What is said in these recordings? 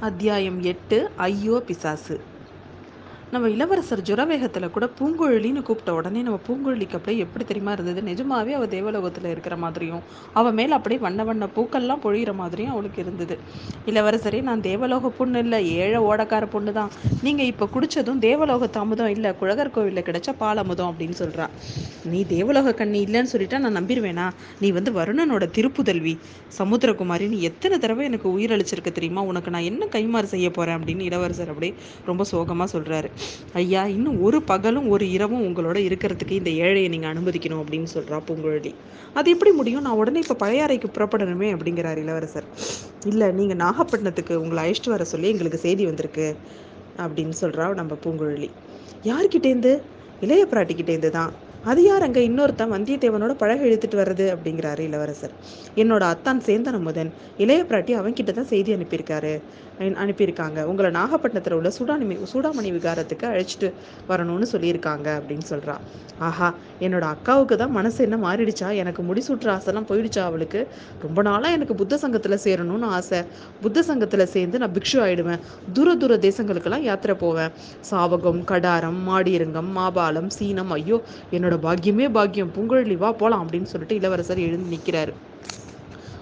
அத்தியாயம் எட்டு ஐயோ பிசாசு. நம்ம இளவரசர் ஜுரவேகத்தில் கூட பூங்குழலின்னு கூப்பிட்ட உடனே நம்ம பூங்குழலிக்கு அப்படியே எப்படி தெரியுமா இருந்தது? நிஜமாவே அவள் தேவலோகத்தில் இருக்கிற மாதிரியும் அவள் மேலே அப்படியே வண்ண வண்ண பூக்கள்லாம் பொழிகிற மாதிரியும் அவளுக்கு இருந்தது. இளவரசரே நான் தேவலோக பொண்ணு இல்லை ஏழை ஓடக்கார பொண்ணு தான் நீங்கள் இப்போ குடித்ததும் தேவலோக தாமதம் இல்லை குழகர் கோவிலில் கிடைச்ச பாலமுதம் அப்படின்னு சொல்கிறா நீ தேவலோக கண்ணி இல்லைன்னு சொல்லிட்டா நான் நம்பிடுவேனா நீ வந்து வருணனோட திருப்புதல்வி. சமுத்திரகுமாரி நீ எத்தனை தடவை எனக்கு உயிரளிச்சிருக்க தெரியுமா? உனக்கு நான் என்ன கைமாறு செய்ய போகிறேன் அப்படின்னு இளவரசர் அப்படியே ரொம்ப சோகமாக சொல்கிறாரு ஐயா இன்னும் ஒரு பகலும் ஒரு இரவும் உங்களோட இருக்கிறதுக்கு இந்த ஏழையை நீங்கள் அனுமதிக்கணும் அப்படின்னு சொல்கிறா பூங்குழலி. அது எப்படி முடியும்? நான் உடனே இப்போ பழையாறைக்கு புறப்படணுமே அப்படிங்கிறார் இளவரசர். இல்லை நீங்கள் நாகப்பட்டினத்துக்கு உங்களை அழைச்சிட்டு வர சொல்லி எங்களுக்கு செய்தி வந்திருக்கு அப்படின்னு சொல்கிறா நம்ம பூங்குழலி. யார்கிட்டேருந்து இளைய பிராட்டிக்கிட்டேருந்து தான் அது யார்? அங்கே இன்னொருத்தன் வந்தியத்தேவனோட பழக இழுத்துட்டு வர்றது அப்படிங்கிறாரு இளவரசர். என்னோட அத்தான் சேந்தன முதன் இளைய பிராட்டி அவன்கிட்ட தான் செய்தி அனுப்பியிருக்காரு. அனுப்பியிருக்காங்க. உங்களை நாகப்பட்டினத்தில் உள்ள சூடாமணி சூடாமணி விகாரத்துக்கு அழைச்சிட்டு வரணும்னு சொல்லியிருக்காங்க அப்படின்னு சொல்கிறா ஆஹா என்னோட அக்காவுக்கு தான் மனசு என்ன மாறிடுச்சா? எனக்கு முடிசூட்டுற ஆசைலாம் போயிடுச்சா அவளுக்கு? ரொம்ப நாளாக எனக்கு புத்த சங்கத்தில் சேரணும்னு ஆசை. புத்த சங்கத்தில் சேர்ந்து நான் பிக்ஷு ஆயிடுவேன். தூர தூர தேசங்களுக்கெல்லாம் யாத்திரை போவேன். சாவகம் கடாரம் மாடியரங்கம் மாபாலம் சீனம் ஐயோ என்னோட பாக்கியமே பாக்கியம். பூங்குழலி வா போகலாம் அப்படின்னு சொல்லிட்டு இளவரசர் எழுந்து நிற்கிறாரு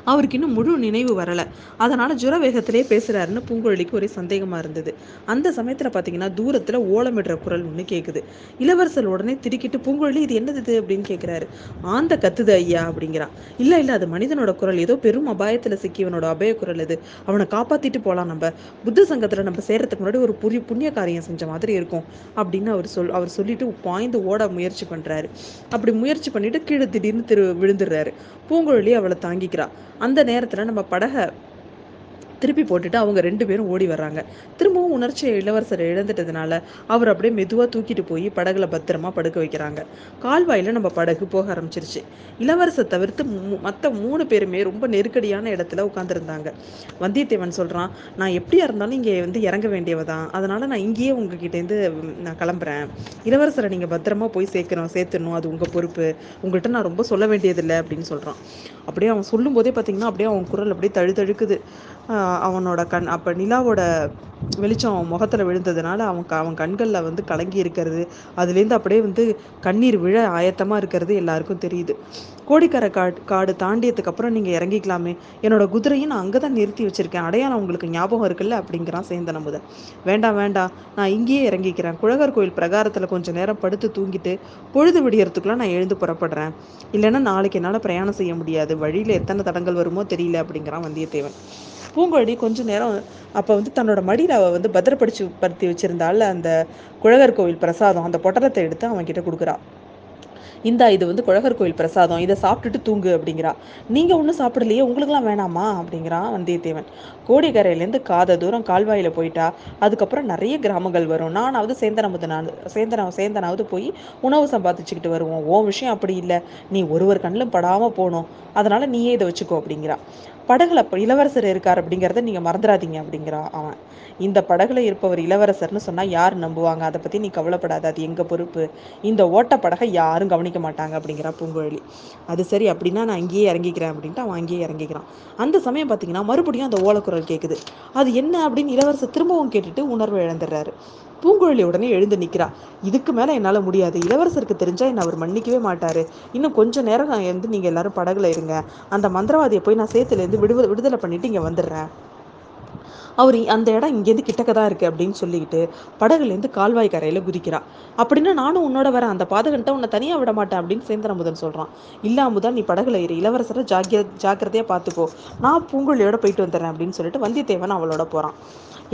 அவருக்கு இன்னும் முழு நினைவு வரலை. அதனால் ஜுர வேகத்திலே பேசுகிறாருன்னு பூங்குழலிக்கு ஒரே சந்தேகமாக இருந்தது. அந்த சமயத்தில் பார்த்தீங்கன்னா தூரத்தில் ஓலமிடுற குரல் ஒன்று கேட்குது இளவரசர் உடனே திருக்கிட்டு பூங்குழலி இது என்னது இது? அப்படின்னு கேட்குறாரு ஆந்த கத்துது ஐயா அப்படிங்கிறான். இல்லை இல்லை அது மனிதனோட குரல். ஏதோ பெரும் அபாயத்தில் சிக்கியவனோட அபய குரல் இது. அவனை காப்பாற்றிட்டு போகலாம் நம்ம. புத்த சங்கத்தில் நம்ம சேர்றதுக்கு முன்னாடி ஒரு புரிய புண்ணிய காரியம் செஞ்ச மாதிரி இருக்கும் அப்படின்னு அவர் சொல் அவர் சொல்லிட்டு பாய்ந்து ஓட முயற்சி பண்ணுறாரு அப்படி முயற்சி பண்ணிட்டு கீழே திடீர்னு திரு விழுந்துடுறாரு. பூங்குழலி அவளை தாங்கிக்கிறா. அந்த நேரத்தில் நம்ம படகை திருப்பி போட்டுட்டு அவங்க ரெண்டு பேரும் ஓடி வர்றாங்க. திரும்பவும் உணர்ச்சியை இளவரசர் இழந்துட்டதுனால அவர் அப்படியே மெதுவாக தூக்கிட்டு போய் படகுல பத்திரமா படுக்க வைக்கிறாங்க. கால்வாயில் நம்ம படகு போக ஆரம்பிச்சிருச்சு. இளவரசர் தவிர்த்து மற்ற மூணு பேருமே ரொம்ப நெருக்கடியான இடத்துல உட்காந்துருந்தாங்க வந்தியத்தேவன் சொல்கிறான் நான் எப்படியா இருந்தாலும் இங்கே வந்து இறங்க வேண்டியவ தான் அதனால் நான் இங்கேயே உங்ககிட்டேருந்து நான் கிளம்புறேன். இளவரசரை நீங்கள் பத்திரமா போய் சேர்க்கணும் சேர்த்துடணும். அது உங்கள் பொறுப்பு. உங்கள்கிட்ட நான் ரொம்ப சொல்ல வேண்டியதில்லை அப்படின்னு சொல்கிறான் அப்படியே அவன் சொல்லும்போதே பார்த்தீங்கன்னா அப்படியே அவன் குரல் அப்படியே தழுதழுக்குது. அவனோட கண் அப்போ நிலாவோட வெளிச்சம் அவன் முகத்தில் விழுந்ததுனால அவன் அவன் கண்களில் வந்து கலங்கி இருக்கிறது. அதுலேருந்து அப்படியே வந்து கண்ணீர் விழ ஆயத்தமாக இருக்கிறது எல்லாருக்கும் தெரியுது. கோடிக்கரை காடு காடு தாண்டியதுக்கப்புறம் நீங்கள் இறங்கிக்கலாமே. என்னோட குதிரையும் நான் அங்கே தான் நிறுத்தி வச்சுருக்கேன். அடையாளம் உங்களுக்கு ஞாபகம் இருக்குல்ல? அப்படிங்கிறான் சேந்தன் முதல் வேண்டாம் வேண்டாம். நான் இங்கேயே இறங்கிக்கிறேன். குழகர் கோயில் பிரகாரத்தில் கொஞ்சம் நேரம் படுத்து தூங்கிட்டு பொழுது விடியறதுக்குள்ள நான் எழுந்து புறப்படுறேன். இல்லைன்னா நாளைக்கு என்னால் பிரயாணம் செய்ய முடியாது. வழியில் எத்தனை தடங்கள் வருமோ தெரியல அப்படிங்கிறான் வந்தியத்தேவன். பூங்கொழி கொஞ்ச நேரம் அப்போ வந்து தன்னோட மடியில் அவள் வந்து பத்திரப்படுத்தி படுத்தி வச்சிருந்தாள் அந்த குழகர் கோவில் பிரசாதம் அந்த பொட்டலத்தை எடுத்து அவன் கிட்ட கொடுக்குறா. இந்தா இது வந்து குழகர் கோயில் பிரசாதம் இதை சாப்பிட்டுட்டு தூங்கு அப்படிங்கிறா. நீங்கள் ஒன்றும் சாப்பிடலையே உங்களுக்குலாம் வேணாமா? அப்படிங்கிறான் வந்தியத்தேவன். கோடிக்கரையிலேருந்து காத தூரம் கால்வாயில் போயிட்டா அதுக்கப்புறம் நிறைய கிராமங்கள் வரும். நானாவது சேந்தனமுது நான் சேந்தன சேந்தனாவது போய் உணவு சம்பாதிச்சுக்கிட்டு வருவோம். ஓ விஷயம் அப்படி இல்லை. நீ ஒருவர் கண்ணிலும் படாமல் போகணும். அதனால் நீயே இதை வச்சுக்கோ அப்படிங்கிறா. படகுல இளவரசர் இருக்கார் அப்படிங்கிறத நீங்கள் மறந்துடாதீங்க அப்படிங்கிறான் அவன். இந்த படகுல இருப்பவர் இளவரசர்னு சொன்னால் யார் நம்புவாங்க? அதை பற்றி நீ கவலைப்படாத. அது எங்கள் பொறுப்பு? இந்த ஓட்ட படகை யாரும் கவனிக்க மாட்டாங்க அப்படிங்கிறா பூங்குழலி. அது சரி அப்படின்னா நான் அங்கேயே இறங்கிக்கிறேன் அப்படின்ட்டு அவன் அங்கேயே இறங்கிக்கிறான். அந்த சமயம் பார்த்தீங்கன்னா மறுபடியும் அந்த ஓலக்குரல் கேட்குது அது என்ன அப்படின்னு இளவரசர் திரும்பவும் கேட்டுட்டு உணர்வு இழந்துடுறாரு. பூங்குழலி உடனே எழுந்து நிற்கிறா இதுக்கு மேலே என்னால் முடியாது. இளவரசருக்கு தெரிஞ்சால் என்னை அவர் மன்னிக்கவே மாட்டார். இன்னும் கொஞ்சம் நேரம் நான் வந்து நீங்கள் எல்லாரும் படகுல இருங்க. அந்த மந்திரவாதியை போய் நான் சேத்துலேருந்து விடுதலை விடுதலை பண்ணிட்டு இங்கே வந்துடுறேன். அவர் அந்த இடம் இங்கேருந்து கிட்டக்க தான் இருக்குது அப்படின்னு சொல்லிக்கிட்டு படகுலேருந்து கால்வாய் கரையில் குதிக்கிறான் அப்படின்னா நானும் உன்னோட வரேன். அந்த பாதகன்ட்ட உன்னை தனியாக விட மாட்டேன் அப்படின்னு சேந்திர சொல்கிறான் இல்லை அமுதன் நீ படகுல ஏறி. இளவரசரை ஜாக்கிய ஜாக்கிரதையாக பார்த்துக்கோ. நான் பூங்குழியோட போயிட்டு வந்துடுறேன் அப்படின்னு சொல்லிட்டு வந்தியத்தேவன் அவளோட போகிறான்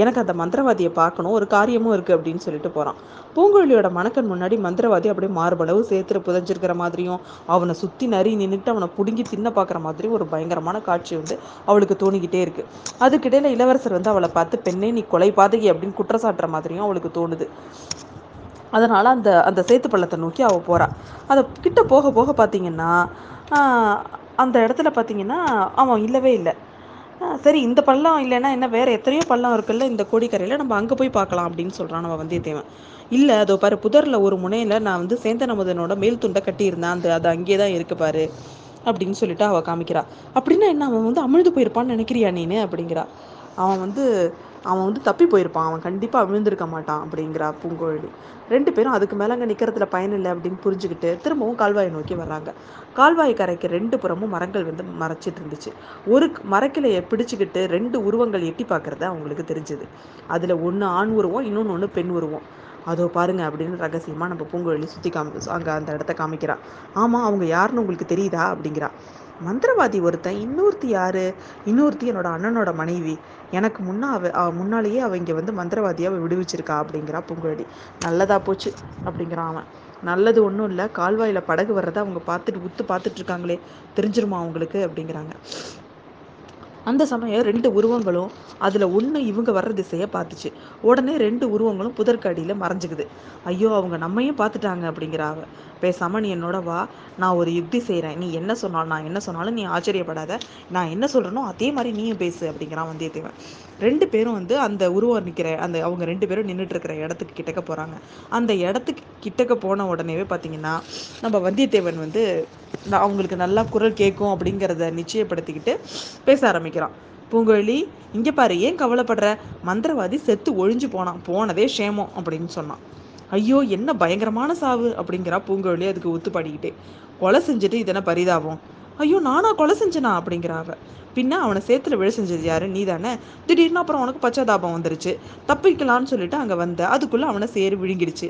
எனக்கு அந்த மந்திரவாதியை பார்க்கணும். ஒரு காரியமும் இருக்குது அப்படின்னு சொல்லிட்டு போகிறான் பூங்குழலியோட மணக்கன் முன்னாடி மந்திரவாதி அப்படியே மார்பளவு சேர்த்துட்டு புதஞ்சிருக்கிற மாதிரியும் அவனை சுற்றி நறி நின்றுட்டு அவனை பிடுங்கி தின்ன பார்க்குற மாதிரியும் ஒரு பயங்கரமான காட்சி வந்து அவளுக்கு தோணிக்கிட்டே இருக்குது அதுக்கிடையில் இளவரசர் வந்து அவளை பார்த்து பெண்ணே நீ கொலை பாதகி அப்படின்னு குற்றச்சாட்டுற மாதிரியும் அவளுக்கு தோணுது. அதனால் அந்த அந்த சேத்து பள்ளத்தை நோக்கி அவள் போகிறா அதை கிட்ட போக போக பார்த்தீங்கன்னா அந்த இடத்துல பார்த்தீங்கன்னா அவன் இல்லவே இல்லை. சரி இந்த பள்ளம் இல்லைன்னா என்ன வேறு எத்தனையோ பள்ளம் இருக்குல்ல இந்த கோடிக்கரையில் நம்ம அங்கே போய் பார்க்கலாம் அப்படின்னு சொல்கிறான் நம்ம வந்தியத்தேவன். இல்லை அதோ பாரு புதரில் ஒரு முனையில் நான் வந்து சேந்தனமுதனோட மேல் துண்டை கட்டியிருந்தேன். அந்த அது அங்கே தான் இருக்கு பாரு அப்படின்னு சொல்லிட்டு அவள் காமிக்கிறா. அப்படின்னா என்ன அவன் வந்து அமிழ்ந்து போயிருப்பான்னு நினைக்கிறியா நீனு? அப்படிங்கிறா. அவன் வந்து அவன் வந்து தப்பி போயிருப்பான். அவன் கண்டிப்பாக விழுந்திருக்க மாட்டான் அப்படிங்கிறா பூங்கோழி. ரெண்டு பேரும் அதுக்கு மேலே அங்கே நிற்கிறதுல பயனில்லை அப்படின்னு புரிஞ்சுக்கிட்டு திரும்பவும் கால்வாயை நோக்கி வர்றாங்க. கால்வாய் கரைக்கு ரெண்டு புறமும் மரங்கள் வந்து மறைச்சிட்டு இருந்துச்சு. ஒரு மரக்கிளையை பிடிச்சிக்கிட்டு ரெண்டு உருவங்கள் எட்டி பார்க்குறது அவங்களுக்கு தெரிஞ்சுது. அதில் ஒன்று ஆண் உருவம் இன்னொன்று ஒன்று பெண் உருவம். அதோ பாருங்க அப்படின்னு ரகசியமாக நம்ம பூங்கோழி சுற்றி காமி அங்கே அந்த இடத்த காமிக்கிறான் ஆமாம் அவங்க யாருன்னு உங்களுக்கு தெரியுதா? அப்படிங்கிறா. மந்திரவாதி ஒருத்தன் இன்னொருத்தி யாரு? இன்னொருத்தி என்னோட அண்ணனோட மனைவி. எனக்கு முன்னா அவ முன்னாலேயே அவ இங்கே வந்து மந்திரவாதியாக விடுவிச்சிருக்கா அப்படிங்கிறா பூங்குழலி. நல்லதா போச்சு அப்படிங்கிறான் அவன். நல்லது ஒன்றும் இல்லை கால்வாயில் படகு வர்றதை அவங்க பார்த்துட்டு உத்து பார்த்துட்டு இருக்காங்களே தெரிஞ்சிருமா அவங்களுக்கு? அப்படிங்கிறாங்க. அந்த சமயம் ரெண்டு உருவங்களும் அதில் ஒன்று இவங்க வர்ற திசையை பார்த்துச்சு. உடனே ரெண்டு உருவங்களும் புதற்கடியில் மறைஞ்சிக்குது. ஐயோ அவங்க நம்மையும் பார்த்துட்டாங்க அப்படிங்கிறாங்க பேசாமல் நீ என்னோட வா நான் ஒரு யுக்தி செய்கிறேன் நீ என்ன சொன்னாலும் நான் என்ன சொன்னாலும் நீ ஆச்சரியப்படாத. நான் என்ன சொல்கிறனோ அதே மாதிரி நீயும் பேசு அப்படிங்கிறான் வந்தியத்தேவன். ரெண்டு பேரும் வந்து அந்த உருவம் நிற்கிற அந்த அவங்க ரெண்டு பேரும் நின்றுட்டு இருக்கிற இடத்துக்கு கிட்டக்க போகிறாங்க அந்த இடத்துக்கு கிட்டக்க போன உடனேவே பார்த்தீங்கன்னா நம்ம வந்தியத்தேவன் வந்து அவங்களுக்கு நல்லா குரல் கேட்கும் அப்படிங்கிறத நிச்சயப்படுத்திக்கிட்டு பேச ஆரம்பிக்கும் ஆரம்பிக்கிறான் பூங்குழலி இங்கே பாரு ஏன் கவலைப்படுற? மந்திரவாதி செத்து ஒழிஞ்சு போனான். போனதே ஷேமம் அப்படின்னு சொன்னான். ஐயோ என்ன பயங்கரமான சாவு அப்படிங்கிறா பூங்குழலி அதுக்கு ஒத்துப்பாடிக்கிட்டே. கொலை செஞ்சுட்டு இதனை பரிதாபம். ஐயோ நானா கொலை செஞ்சனா? அப்படிங்கிறாவ பின்ன அவனை சேத்துல விழ செஞ்சது யாரு? நீ தானே திடீர்னு அப்புறம் உனக்கு பச்சாதாபம் வந்துருச்சு. தப்பிக்கலான்னு சொல்லிட்டு அங்கே வந்த. அதுக்குள்ளே அவனை சேரு விழுங்கிடுச்சு.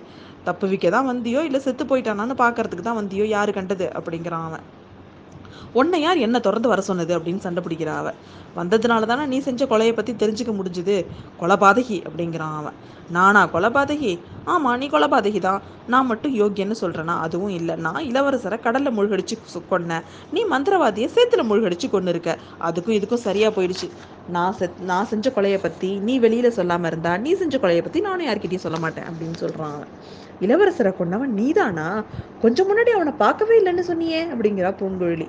தப்பு விற்க தான் வந்தியோ இல்லை செத்து போயிட்டானான்னு பார்க்கறதுக்கு தான் வந்தியோ? யாரு கண்டது? அப்படிங்கிறான் அவன். உன்னை யார் என்ன திறந்து வர சொன்னது அப்படின்னு சண்டை பிடிக்கிறான் அவன். வந்ததுனால தானே நீ செஞ்ச கொலையை பற்றி தெரிஞ்சுக்க முடிஞ்சுது. கொலபாதகி அப்படிங்கிறான் அவன். நானா கொலபாதகி? ஆமாம் நீ கொலபாதகி தான் நான் மட்டும் யோகியன்னு சொல்கிறேன்னா அதுவும் இல்லை. நான் இளவரசரை கடலில் மூழ்கடிச்சு கொன்னேன். நீ மந்திரவாதியை சேத்துல மூழ்கடிச்சு கொண்டு இருக்க அதுக்கும் இதுக்கும் சரியாக போயிடுச்சு. நான் செத் நான் செஞ்ச கொலையை பற்றி நீ வெளியில் சொல்லாமல் இருந்தா நீ செஞ்ச கொலையை பற்றி நானும் யார்கிட்டையும் சொல்ல மாட்டேன் அப்படின்னு சொல்கிறான் இளவரசரை கொண்டவன் நீதானா? கொஞ்சம் முன்னாடி அவனை பார்க்கவே இல்லைன்னு சொன்னியே அப்படிங்கிறா பூங்குழலி.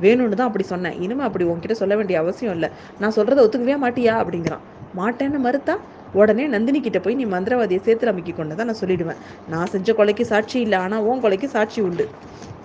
வேணும்னு தான் அப்படி சொன்னேன். இனிமே அப்படி உன்கிட்ட சொல்ல வேண்டிய அவசியம் இல்லை. நான் சொல்கிறத ஒத்துக்கவே மாட்டியா? அப்படிங்கிறான். மாட்டேன்னு மறுத்தா உடனே நந்தினி கிட்ட போய் நீ மந்திரவாதியை சேர்த்து அமைக்கி கொண்டதான் நான் சொல்லிடுவேன். நான் செஞ்ச கொலைக்கு சாட்சி இல்லை ஆனால் உன் கொலைக்கு சாட்சி உண்டு.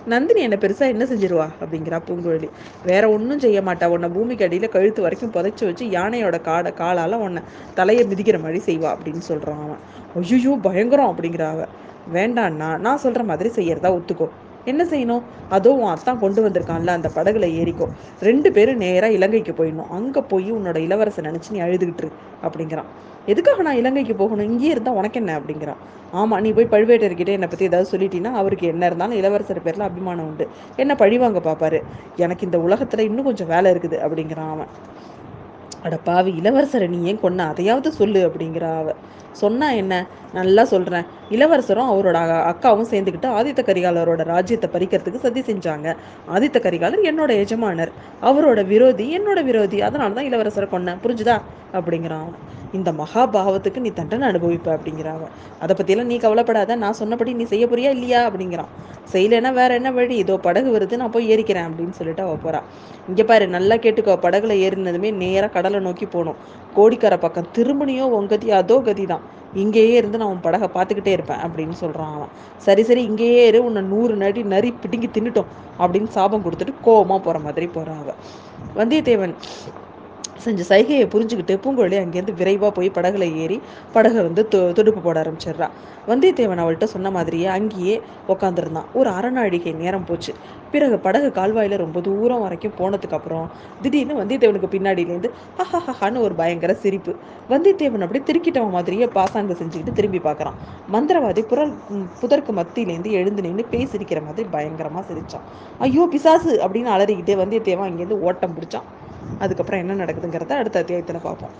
நந்தினி என்ன பெருசா என்ன செஞ்சிருவா அப்படிங்கிறா பூங்குழலி. வேற ஒன்றும் செய்ய மாட்டா. உன்னை பூமிக்கு அடியில் கழுத்து வரைக்கும் புதைச்சி வச்சு யானையோட காடை காலால் உன்னை தலையை மிதிக்கிற மாதிரி செய்வா அப்படின்னு சொல்கிறான் அவன். ஐயோ பயங்கரம் அப்படிங்கிற அவ. வேண்டான்னா நான் சொல்கிற மாதிரி செய்யறதா ஒத்துக்கோ. என்ன செய்யணும்? அதோ உன் அத்தான் கொண்டு வந்திருக்கான்ல அந்த படகுல ஏறிக்கோ. ரெண்டு பேரும் நேராக இலங்கைக்கு போயிடணும். அங்கே போய் உன்னோட இளவரசை நினச்சி நீ அழுதுகிட்டு அப்படிங்கிறான். எதுக்காக நான் இலங்கைக்கு போகணும்? இங்கேயே இருந்தால் உனக்கு என்ன? அப்படிங்கிறான். ஆமாம் நீ போய் பழுவேட்டர்கிட்ட என்னை பற்றி ஏதாவது சொல்லிட்டீங்கன்னா அவருக்கு என்ன இருந்தாலும் இளவரசர் பேரில் அபிமானம் உண்டு. என்ன பழிவாங்க பார்ப்பாரு எனக்கு இந்த உலகத்தில் இன்னும் கொஞ்சம் வேலை இருக்குது அப்படிங்கிறான் அவன். அட பாவி இளவரசரை நீ ஏன் கொன்ன? அதையாவது சொல்லு அப்படிங்கிறா அவ சொன்னா என்ன? நல்லா சொல்கிறேன் இளவரசரும் அவரோட அக்காவும் சேர்ந்துக்கிட்டு ஆதித்த கரிகாலரோட ராஜ்யத்தை பறிக்கிறதுக்கு சதி செஞ்சாங்க. ஆதித்த கரிகாலர் என்னோட எஜமானர். அவரோட விரோதி என்னோட விரோதி. அதனால தான் இளவரசரை கொன்னேன். புரிஞ்சுதா? அப்படிங்கிறான் இந்த மகாபாவத்துக்கு நீ தண்டனை அனுபவிப்ப அப்படிங்கிறாங்க. அதை பற்றியெல்லாம் நீ கவலைப்படாத. நான் சொன்னபடி நீ செய்ய போறியா இல்லையா? அப்படிங்கிறான். செய்யலைன்னா வேற என்ன வழி? இதோ படகு வருது. நான் போய் ஏறிக்கிறேன் அப்படின்னு சொல்லிட்டு அவ போறா. இங்கே பாரு நல்லா கேட்டுக்கோ. படகுல ஏறினதுமே நேராக கடலை நோக்கி போகணும் கோடிக்கரை பக்கம் திருமணியோ உன் கதி அதோ கதி தான். இங்கேயே இருந்து நான் உன் படகை பார்த்துக்கிட்டே இருப்பேன் அப்படின்னு சொல்கிறான் அவன். சரி சரி இங்கேயே இரு உன்னை நூறு நடி நரி பிடுங்கி தின்னுட்டோம் அப்படின்னு சாபம் கொடுத்துட்டு கோபமாக போகிற மாதிரி போகிறான் அவன். வந்தியத்தேவன் செஞ்ச சைகையை புரிஞ்சுக்கிட்டு பூங்குழலி அங்கேருந்து விரைவாக போய் படகுல ஏறி படகை வந்து துடுப்பு போட ஆரம்பிச்சிடுறா. வந்தியத்தேவன் அவள்கிட்ட சொன்ன மாதிரியே அங்கேயே உக்காந்துருந்தான். ஒரு அரணாழிகை நேரம் போச்சு. பிறகு படகு கால்வாயில் ரொம்ப தூரம் வரைக்கும் போனதுக்கப்புறம் திடீர்னு வந்தியத்தேவனுக்கு பின்னாடியிலேருந்து ஹஹஹான்னு ஒரு பயங்கர சிரிப்பு. வந்தியத்தேவன் அப்படி திருக்கிட்டவன் மாதிரியே பாசாங்க செஞ்சுக்கிட்டு திரும்பி பார்க்குறான் மந்திரவாதி புரல் புதற்கு மத்தியிலேருந்து எழுந்து நின்று பேய் சிரிக்கிற மாதிரி பயங்கரமாக சிரிச்சான். ஐயோ பிசாசு அப்படின்னு அலறிக்கிட்டே வந்தியத்தேவன் அங்கேருந்து ஓட்டம் பிடிச்சான். அதுக்கப்புறம் என்ன நடக்குதுங்கிறத அடுத்த அத்தியாயத்தில் பார்ப்போம்.